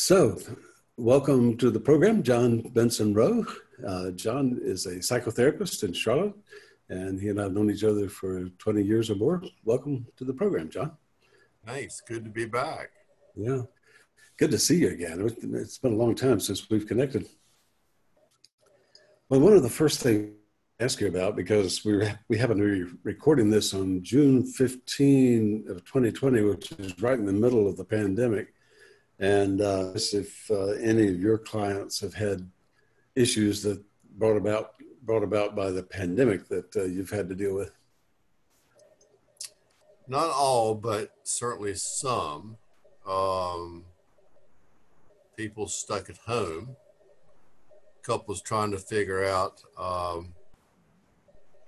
So, welcome to the program, John Benson Rowe. Uh, John is a psychotherapist in Charlotte, and he and I have known each other for 20 years or more. Welcome to the program, John. Nice. Good to be back. Yeah. Good to see you again. It's been a long time since we've connected. Well, one of the first things I ask you about, because we we happen to be recording this on June 15 of 2020, which is right in the middle of the pandemic. And uh, if uh, any of your clients have had issues that brought about brought about by the pandemic that uh, you've had to deal with? Not all, but certainly some. Um, people stuck at home, couples trying to figure out um,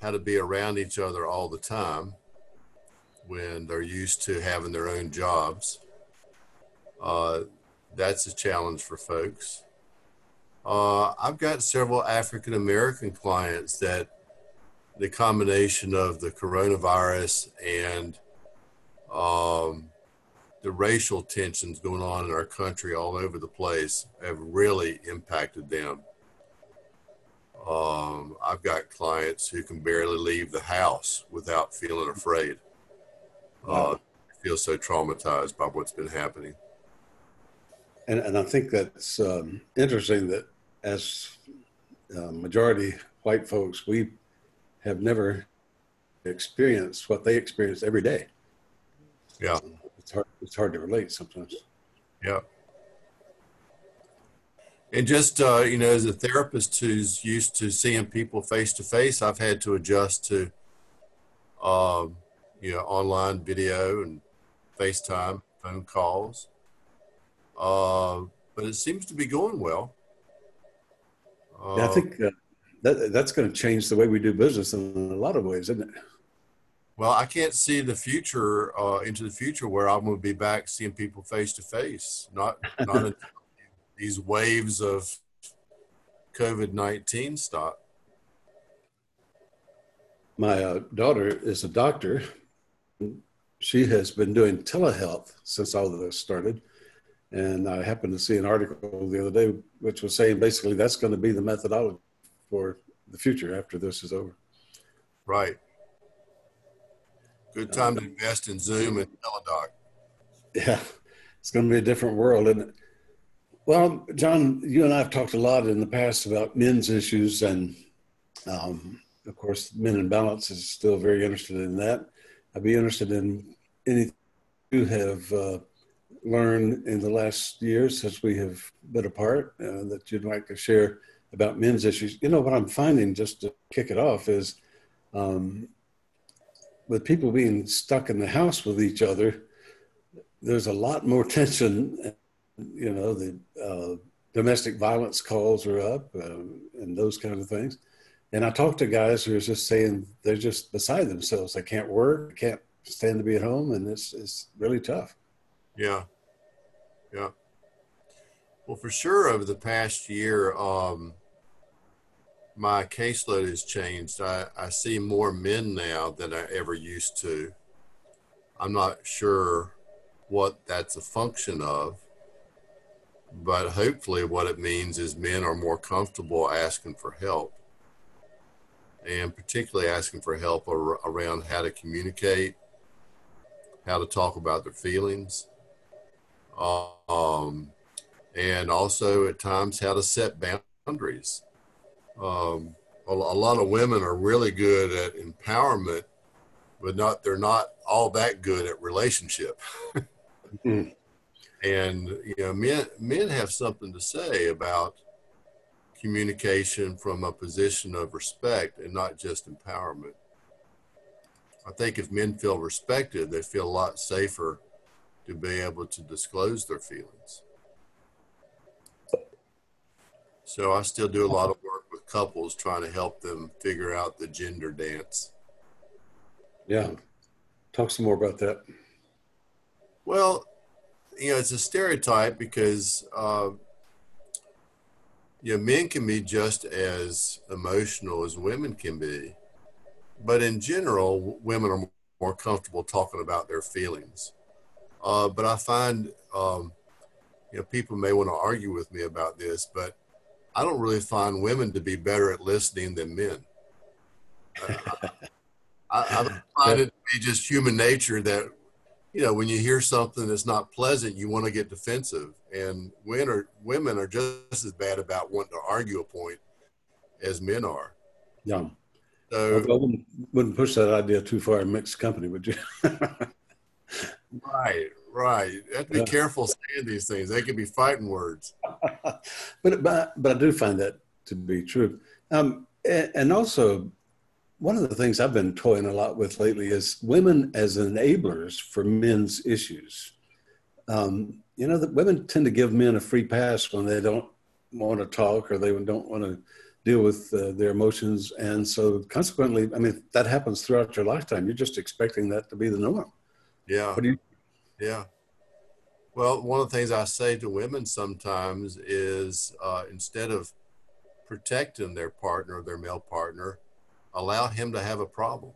how to be around each other all the time when they're used to having their own jobs. Uh, that's a challenge for folks. Uh, I've got several African American clients that the combination of the coronavirus and um, the racial tensions going on in our country all over the place have really impacted them. Um, I've got clients who can barely leave the house without feeling afraid. Uh, feel so traumatized by what's been happening. And, and I think that's um, interesting that as uh, majority white folks, we have never experienced what they experience every day. Yeah. It's hard, it's hard to relate sometimes. Yeah. And just, uh, you know, as a therapist who's used to seeing people face to face, I've had to adjust to, um, you know, online video and FaceTime, phone calls. Uh, but it seems to be going well. Uh, yeah, I think uh, that that's going to change the way we do business in a lot of ways, isn't it? Well, I can't see the future uh, into the future where I'm going to be back seeing people face to face. Not not these waves of COVID nineteen stop. My uh, daughter is a doctor. She has been doing telehealth since all of this started and I happened to see an article the other day which was saying basically that's going to be the methodology for the future after this is over. Right. Good time to invest in Zoom and Teladoc. Yeah, it's going to be a different world, isn't it? Well, John, you and I have talked a lot in the past about men's issues, and um, of course, Men in Balance is still very interested in that. I'd be interested in anything you have uh, learned in the last year since we have been apart uh, that you'd like to share about men's issues? You know, what I'm finding, just to kick it off, is um, with people being stuck in the house with each other, there's a lot more tension. You know, the uh, domestic violence calls are up uh, and those kind of things. And I talk to guys who are just saying they're just beside themselves. They can't work, can't stand to be at home, and it's, it's really tough. Yeah. Yeah. Well, for sure, over the past year, um, my caseload has changed. I, I see more men now than I ever used to. I'm not sure what that's a function of, but hopefully, what it means is men are more comfortable asking for help, and particularly asking for help ar- around how to communicate, how to talk about their feelings um, and also at times how to set boundaries. Um, a, a, lot of women are really good at empowerment, but not they're not all that good at relationship. mm-hmm. And you know, men men have something to say about communication from a position of respect and not just empowerment. I think if men feel respected, they feel a lot safer to be able to disclose their feelings. So I still do a lot of work with couples trying to help them figure out the gender dance. Yeah. Talk some more about that. Well, you know, it's a stereotype because, uh, you know, men can be just as emotional as women can be. But in general, women are more comfortable talking about their feelings. Uh, but I find um, you know, people may want to argue with me about this, but I don't really find women to be better at listening than men. Uh, I, I find it to be just human nature that, you know, when you hear something that's not pleasant, you want to get defensive. And women are, women are just as bad about wanting to argue a point as men are. Yeah. So, I wouldn't, wouldn't push that idea too far in mixed company, would you? right, right. You have to be careful saying these things. They can be fighting words. but, but but I do find that to be true. Um, and, and also, one of the things I've been toying a lot with lately is women as enablers for men's issues. Um, you know, that women tend to give men a free pass when they don't want to talk or they don't want to deal with uh, their emotions. And so, consequently, I mean, that happens throughout your lifetime. You're just expecting that to be the norm. Yeah. You? Yeah. Well, one of the things I say to women sometimes is uh, instead of protecting their partner, their male partner, allow him to have a problem.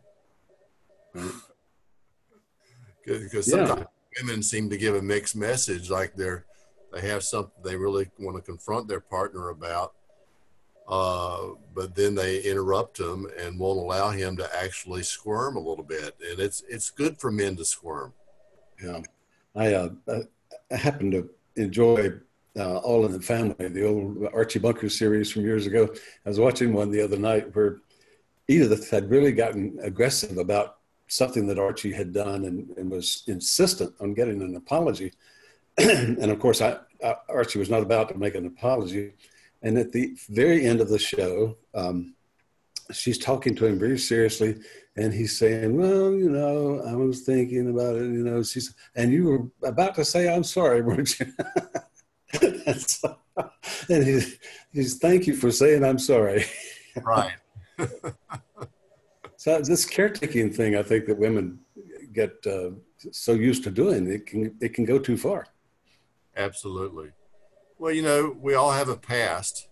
Because sometimes yeah. women seem to give a mixed message, like they're they have something they really want to confront their partner about, uh, but then they interrupt him and won't allow him to actually squirm a little bit. And it's it's good for men to squirm. Yeah, I uh, I happen to enjoy uh, All in the Family, the old Archie Bunker series from years ago. I was watching one the other night where Edith had really gotten aggressive about something that Archie had done and, and was insistent on getting an apology. and of course, I, I, Archie was not about to make an apology. And at the very end of the show, um, she's talking to him very seriously, and he's saying, "Well, you know, I was thinking about it. You know, she's and you were about to say I'm sorry, weren't you?" and, so, and he's, he's, "Thank you for saying I'm sorry." Right. so this caretaking thing, I think that women get uh, so used to doing, it can it can go too far. Absolutely. Well, you know, we all have a past,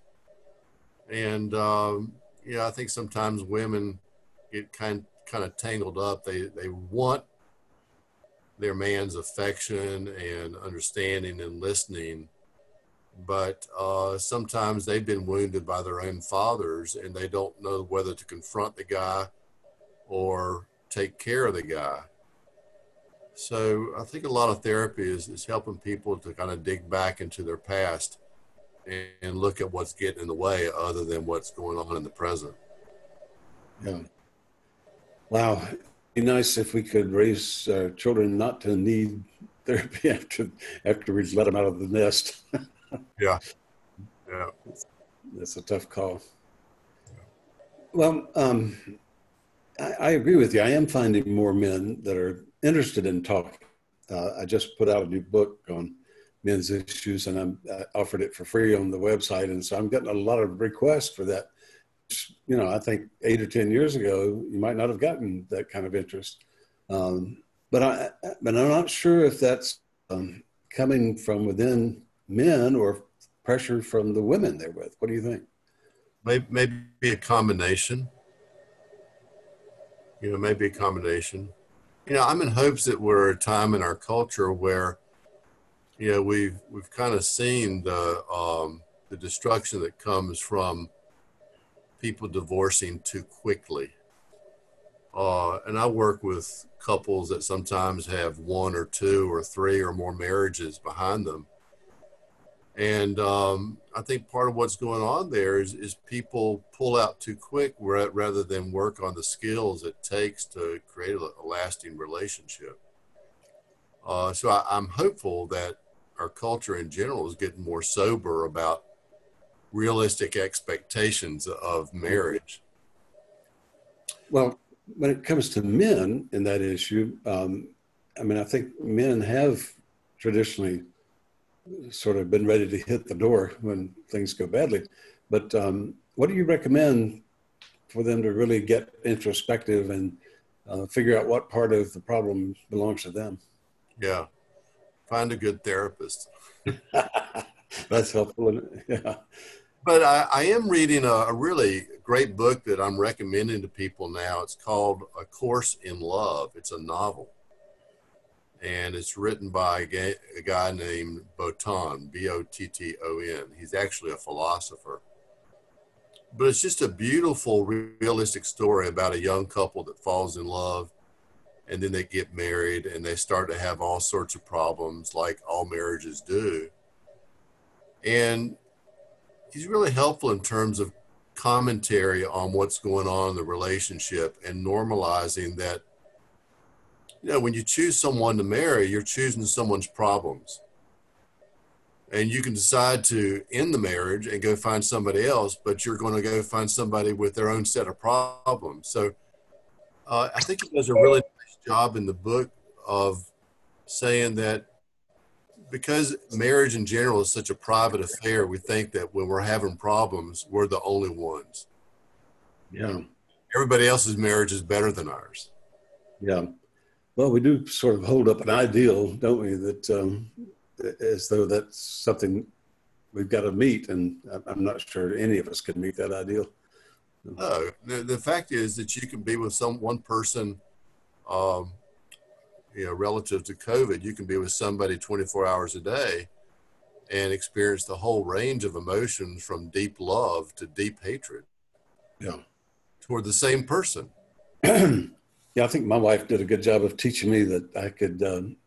and um, you know, I think sometimes women get kind kind of tangled up. They they want their man's affection and understanding and listening, but uh, sometimes they've been wounded by their own fathers and they don't know whether to confront the guy or take care of the guy. So I think a lot of therapy is, is helping people to kind of dig back into their past and, and look at what's getting in the way other than what's going on in the present. Yeah. Wow. It'd be nice if we could raise our children not to need therapy after after we let them out of the nest. yeah. Yeah. That's a tough call. Well, um, I, I, agree with you. I am finding more men that are interested in talking. Uh, I just put out a new book on men's issues, and I'm, I offered it for free on the website, and so I'm getting a lot of requests for that. You know, I think eight or ten years ago, you might not have gotten that kind of interest. Um, but I, but I'm not sure if that's um, coming from within men or pressure from the women they're with. What do you think? Maybe, maybe a combination. You know, maybe a combination. You know, I'm in hopes that we're a time in our culture where, you know, we've we've kind of seen the um, the destruction that comes from people divorcing too quickly. Uh, and I work with couples that sometimes have one or two or three or more marriages behind them and um, I think part of what's going on there is, is people pull out too quick rather than work on the skills it takes to create a, lasting relationship. Uh, so I, I'm hopeful that our culture in general is getting more sober about realistic expectations of marriage. Well, when it comes to men in that issue, um, I mean, I think men have traditionally sort of been ready to hit the door when things go badly. But um, what do you recommend for them to really get introspective and uh, figure out what part of the problem belongs to them? Yeah, find a good therapist. That's helpful. Yeah. But I, I am reading a, a, really great book that I'm recommending to people now. It's called A Course in Love. It's a novel and it's written by a guy, a guy named Botton, B O T T O N. He's actually a philosopher. But it's just a beautiful, realistic story about a young couple that falls in love and then they get married and they start to have all sorts of problems like all marriages do. And he's really helpful in terms of commentary on what's going on in the relationship and normalizing that you know when you choose someone to marry you're choosing someone's problems and you can decide to end the marriage and go find somebody else but you're going to go find somebody with their own set of problems so uh, i think he does a really nice job in the book of saying that because marriage in general is such a private affair, we think that when we're having problems, we're the only ones. Yeah. Everybody else's marriage is better than ours. Yeah. Well, we do sort of hold up an ideal, don't we? That um, as though that's something we've got to meet, and I'm not sure any of us can meet that ideal. No, the, the fact is that you can be with some one person um, you know, relative to COVID, you can be with somebody 24 hours a day and experience the whole range of emotions from deep love to deep hatred. Yeah. Toward the same person. yeah, I think my wife did a good job of teaching me that I could um,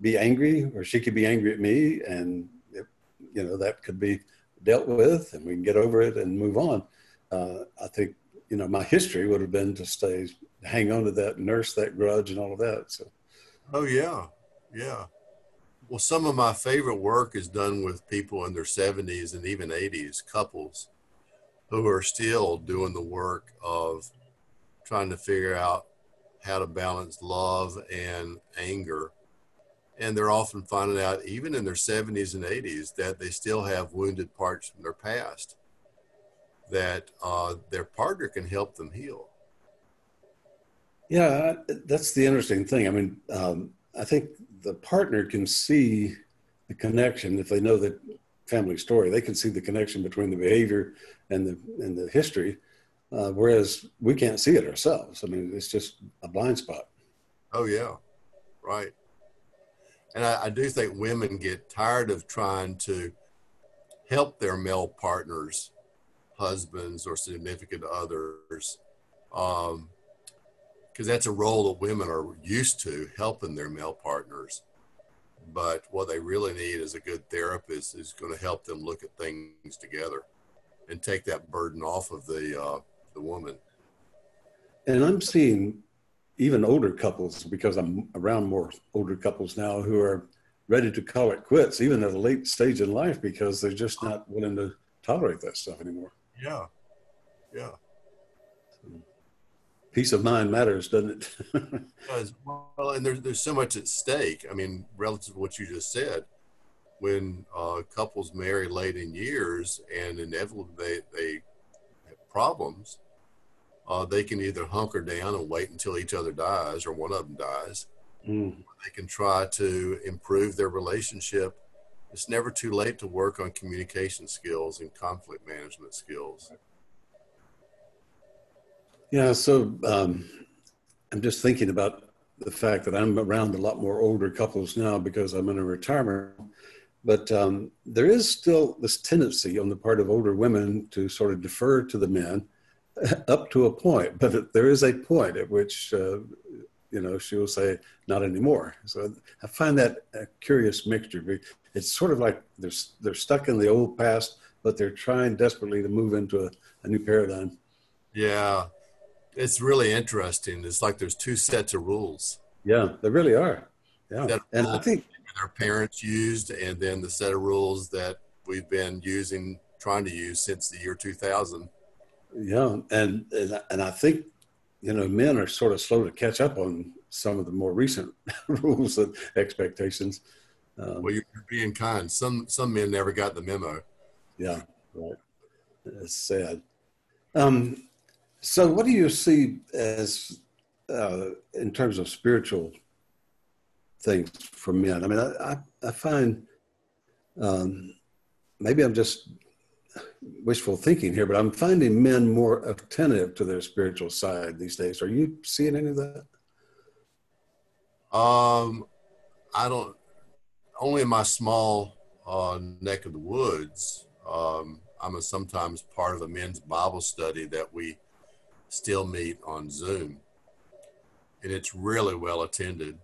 be angry or she could be angry at me and, it, you know, that could be dealt with and we can get over it and move on. Uh, I think, you know, my history would have been to stay, hang on to that, nurse that grudge and all of that. So Oh yeah, yeah. Well, some of my favorite work is done with people in their 70s and even 80s, couples who are still doing the work of trying to figure out how to balance love and anger. And they're often finding out, even in their 70s and 80s, that they still have wounded parts from their past that uh, their partner can help them heal. Yeah, that's the interesting thing. I mean, um, I think the partner can see the connection if they know the family story. They can see the connection between the behavior and the and the history, uh, whereas we can't see it ourselves. I mean, it's just a blind spot. Oh yeah, right. And I, I do think women get tired of trying to help their male partners, husbands or significant others. Um, because that's a role that women are used to helping their male partners. But what they really need is a good therapist who's going to help them look at things together and take that burden off of the uh, the woman. And I'm seeing even older couples because I'm around more older couples now who are ready to call it quits, even at a late stage in life, because they're just not willing to tolerate that stuff anymore. Yeah, yeah peace of mind matters, doesn't it? well, and there's there's so much at stake. I mean, relative to what you just said, when uh, couples marry late in years and inevitably they, they problems, uh, they can either hunker down and wait until each other dies or one of them dies. Mm. They can try to improve their relationship. It's never too late to work on communication skills and conflict management skills. Yeah, so um, I'm just thinking about the fact that I'm around a lot more older couples now because I'm in a retirement. But um, there is still this tendency on the part of older women to sort of defer to the men up to a point. But there is a point at which, uh, you know, she will say, not anymore. So I find that a curious mixture. It's sort of like they're, they're stuck in the old past, but they're trying desperately to move into a, a new paradigm. Yeah, it's really interesting. It's like there's two sets of rules. Yeah, there really are. Yeah, and I think our parents used, and then the set of rules that we've been using, trying to use since the year 2000. Yeah, and and, and I think you know men are sort of slow to catch up on some of the more recent rules and expectations. Um, well, you're being kind. Some some men never got the memo. Yeah, right. It's sad. Um, so, what do you see as uh, in terms of spiritual things for men? I mean, I, I, I find um, maybe I'm just wishful thinking here, but I'm finding men more attentive to their spiritual side these days. Are you seeing any of that? Um, I don't only in my small uh, neck of the woods. Um, I'm a, sometimes part of a men's Bible study that we still meet on Zoom, and it's really well attended.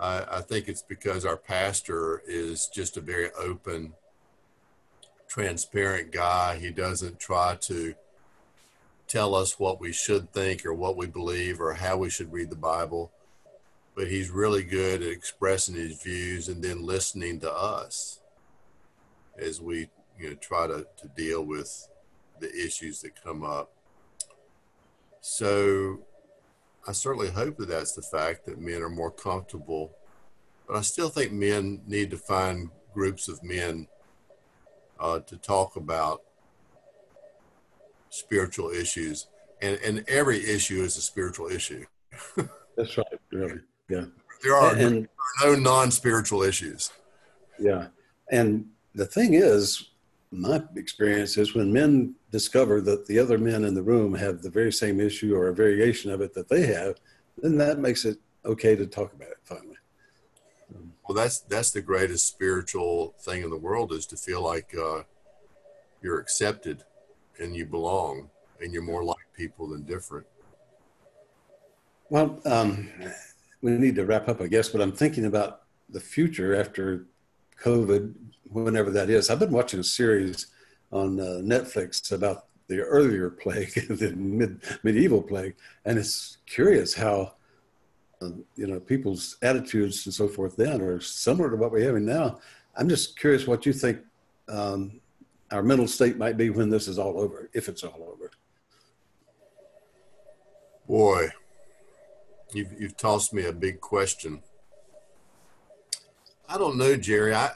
I, I think it's because our pastor is just a very open, transparent guy. He doesn't try to tell us what we should think or what we believe or how we should read the Bible, but he's really good at expressing his views and then listening to us as we you know try to, to deal with the issues that come up. So I certainly hope that that's the fact that men are more comfortable, but I still think men need to find groups of men uh, to talk about spiritual issues, and and every issue is a spiritual issue. That's right. Really, yeah. There are, and, there are no non-spiritual issues. Yeah, and the thing is, my experience is when men discover that the other men in the room have the very same issue or a variation of it that they have, then that makes it okay to talk about it finally. Well, that's that's the greatest spiritual thing in the world is to feel like uh, you're accepted and you belong and you're more like people than different. Well, um, we need to wrap up, I guess, but I'm thinking about the future after COVID, whenever that is. I've been watching a series on uh, Netflix about the earlier plague, the mid, medieval plague, and it's curious how uh, you know people's attitudes and so forth then are similar to what we're having now. I'm just curious what you think um, our mental state might be when this is all over, if it's all over. Boy, you've, you've tossed me a big question. I don't know, Jerry. I,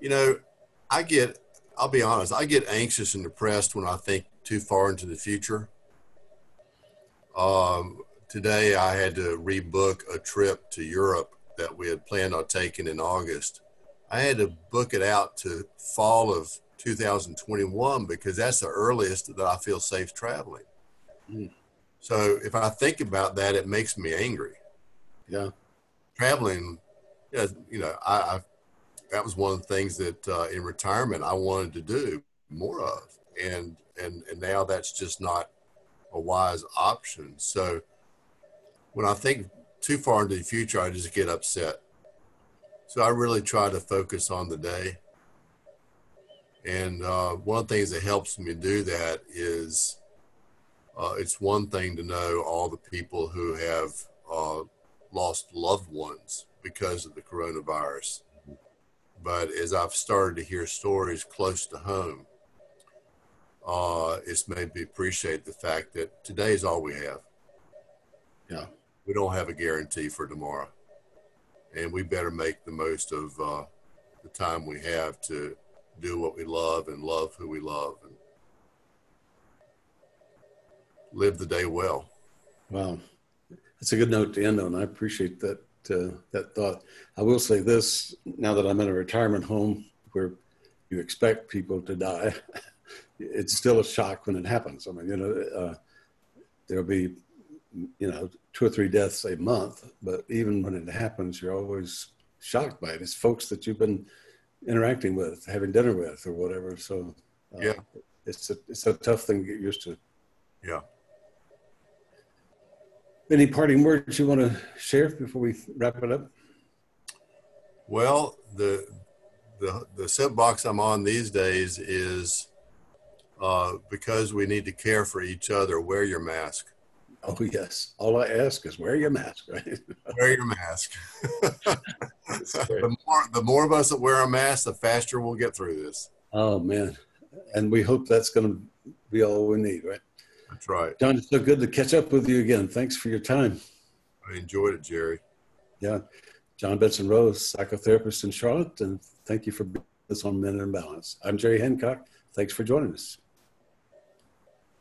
you know, I get, I'll be honest, I get anxious and depressed when I think too far into the future. Um, today I had to rebook a trip to Europe that we had planned on taking in August. I had to book it out to fall of 2021 because that's the earliest that I feel safe traveling. Mm. So if I think about that, it makes me angry. Yeah. Traveling, you know, I, I that was one of the things that uh, in retirement I wanted to do more of, and and and now that's just not a wise option. So when I think too far into the future, I just get upset. So I really try to focus on the day and uh, one of the things that helps me do that is uh, it's one thing to know all the people who have uh, lost loved ones because of the coronavirus. But as I've started to hear stories close to home, uh, it's made me appreciate the fact that today is all we have. Yeah. We don't have a guarantee for tomorrow. And we better make the most of uh, the time we have to do what we love and love who we love and live the day well. Wow. That's a good note to end on. I appreciate that uh, that thought. I will say this now that I'm in a retirement home where you expect people to die, it's still a shock when it happens. I mean, you know, uh, there'll be, you know, two or three deaths a month, but even when it happens, you're always shocked by it. It's folks that you've been interacting with, having dinner with, or whatever. So uh, yeah, it's a it's a tough thing to get used to. Yeah. Any parting words you want to share before we wrap it up? Well, the the the soapbox I'm on these days is uh, because we need to care for each other. Wear your mask. Oh yes. All I ask is wear your mask, right? wear your mask. the more the more of us that wear a mask, the faster we'll get through this. Oh man. And we hope that's gonna be all we need, right? That's right. John, it's so good to catch up with you again. Thanks for your time. I enjoyed it, Jerry. Yeah. John Benson Rose, psychotherapist in Charlotte, and thank you for being with us on Men in Balance. I'm Jerry Hancock. Thanks for joining us.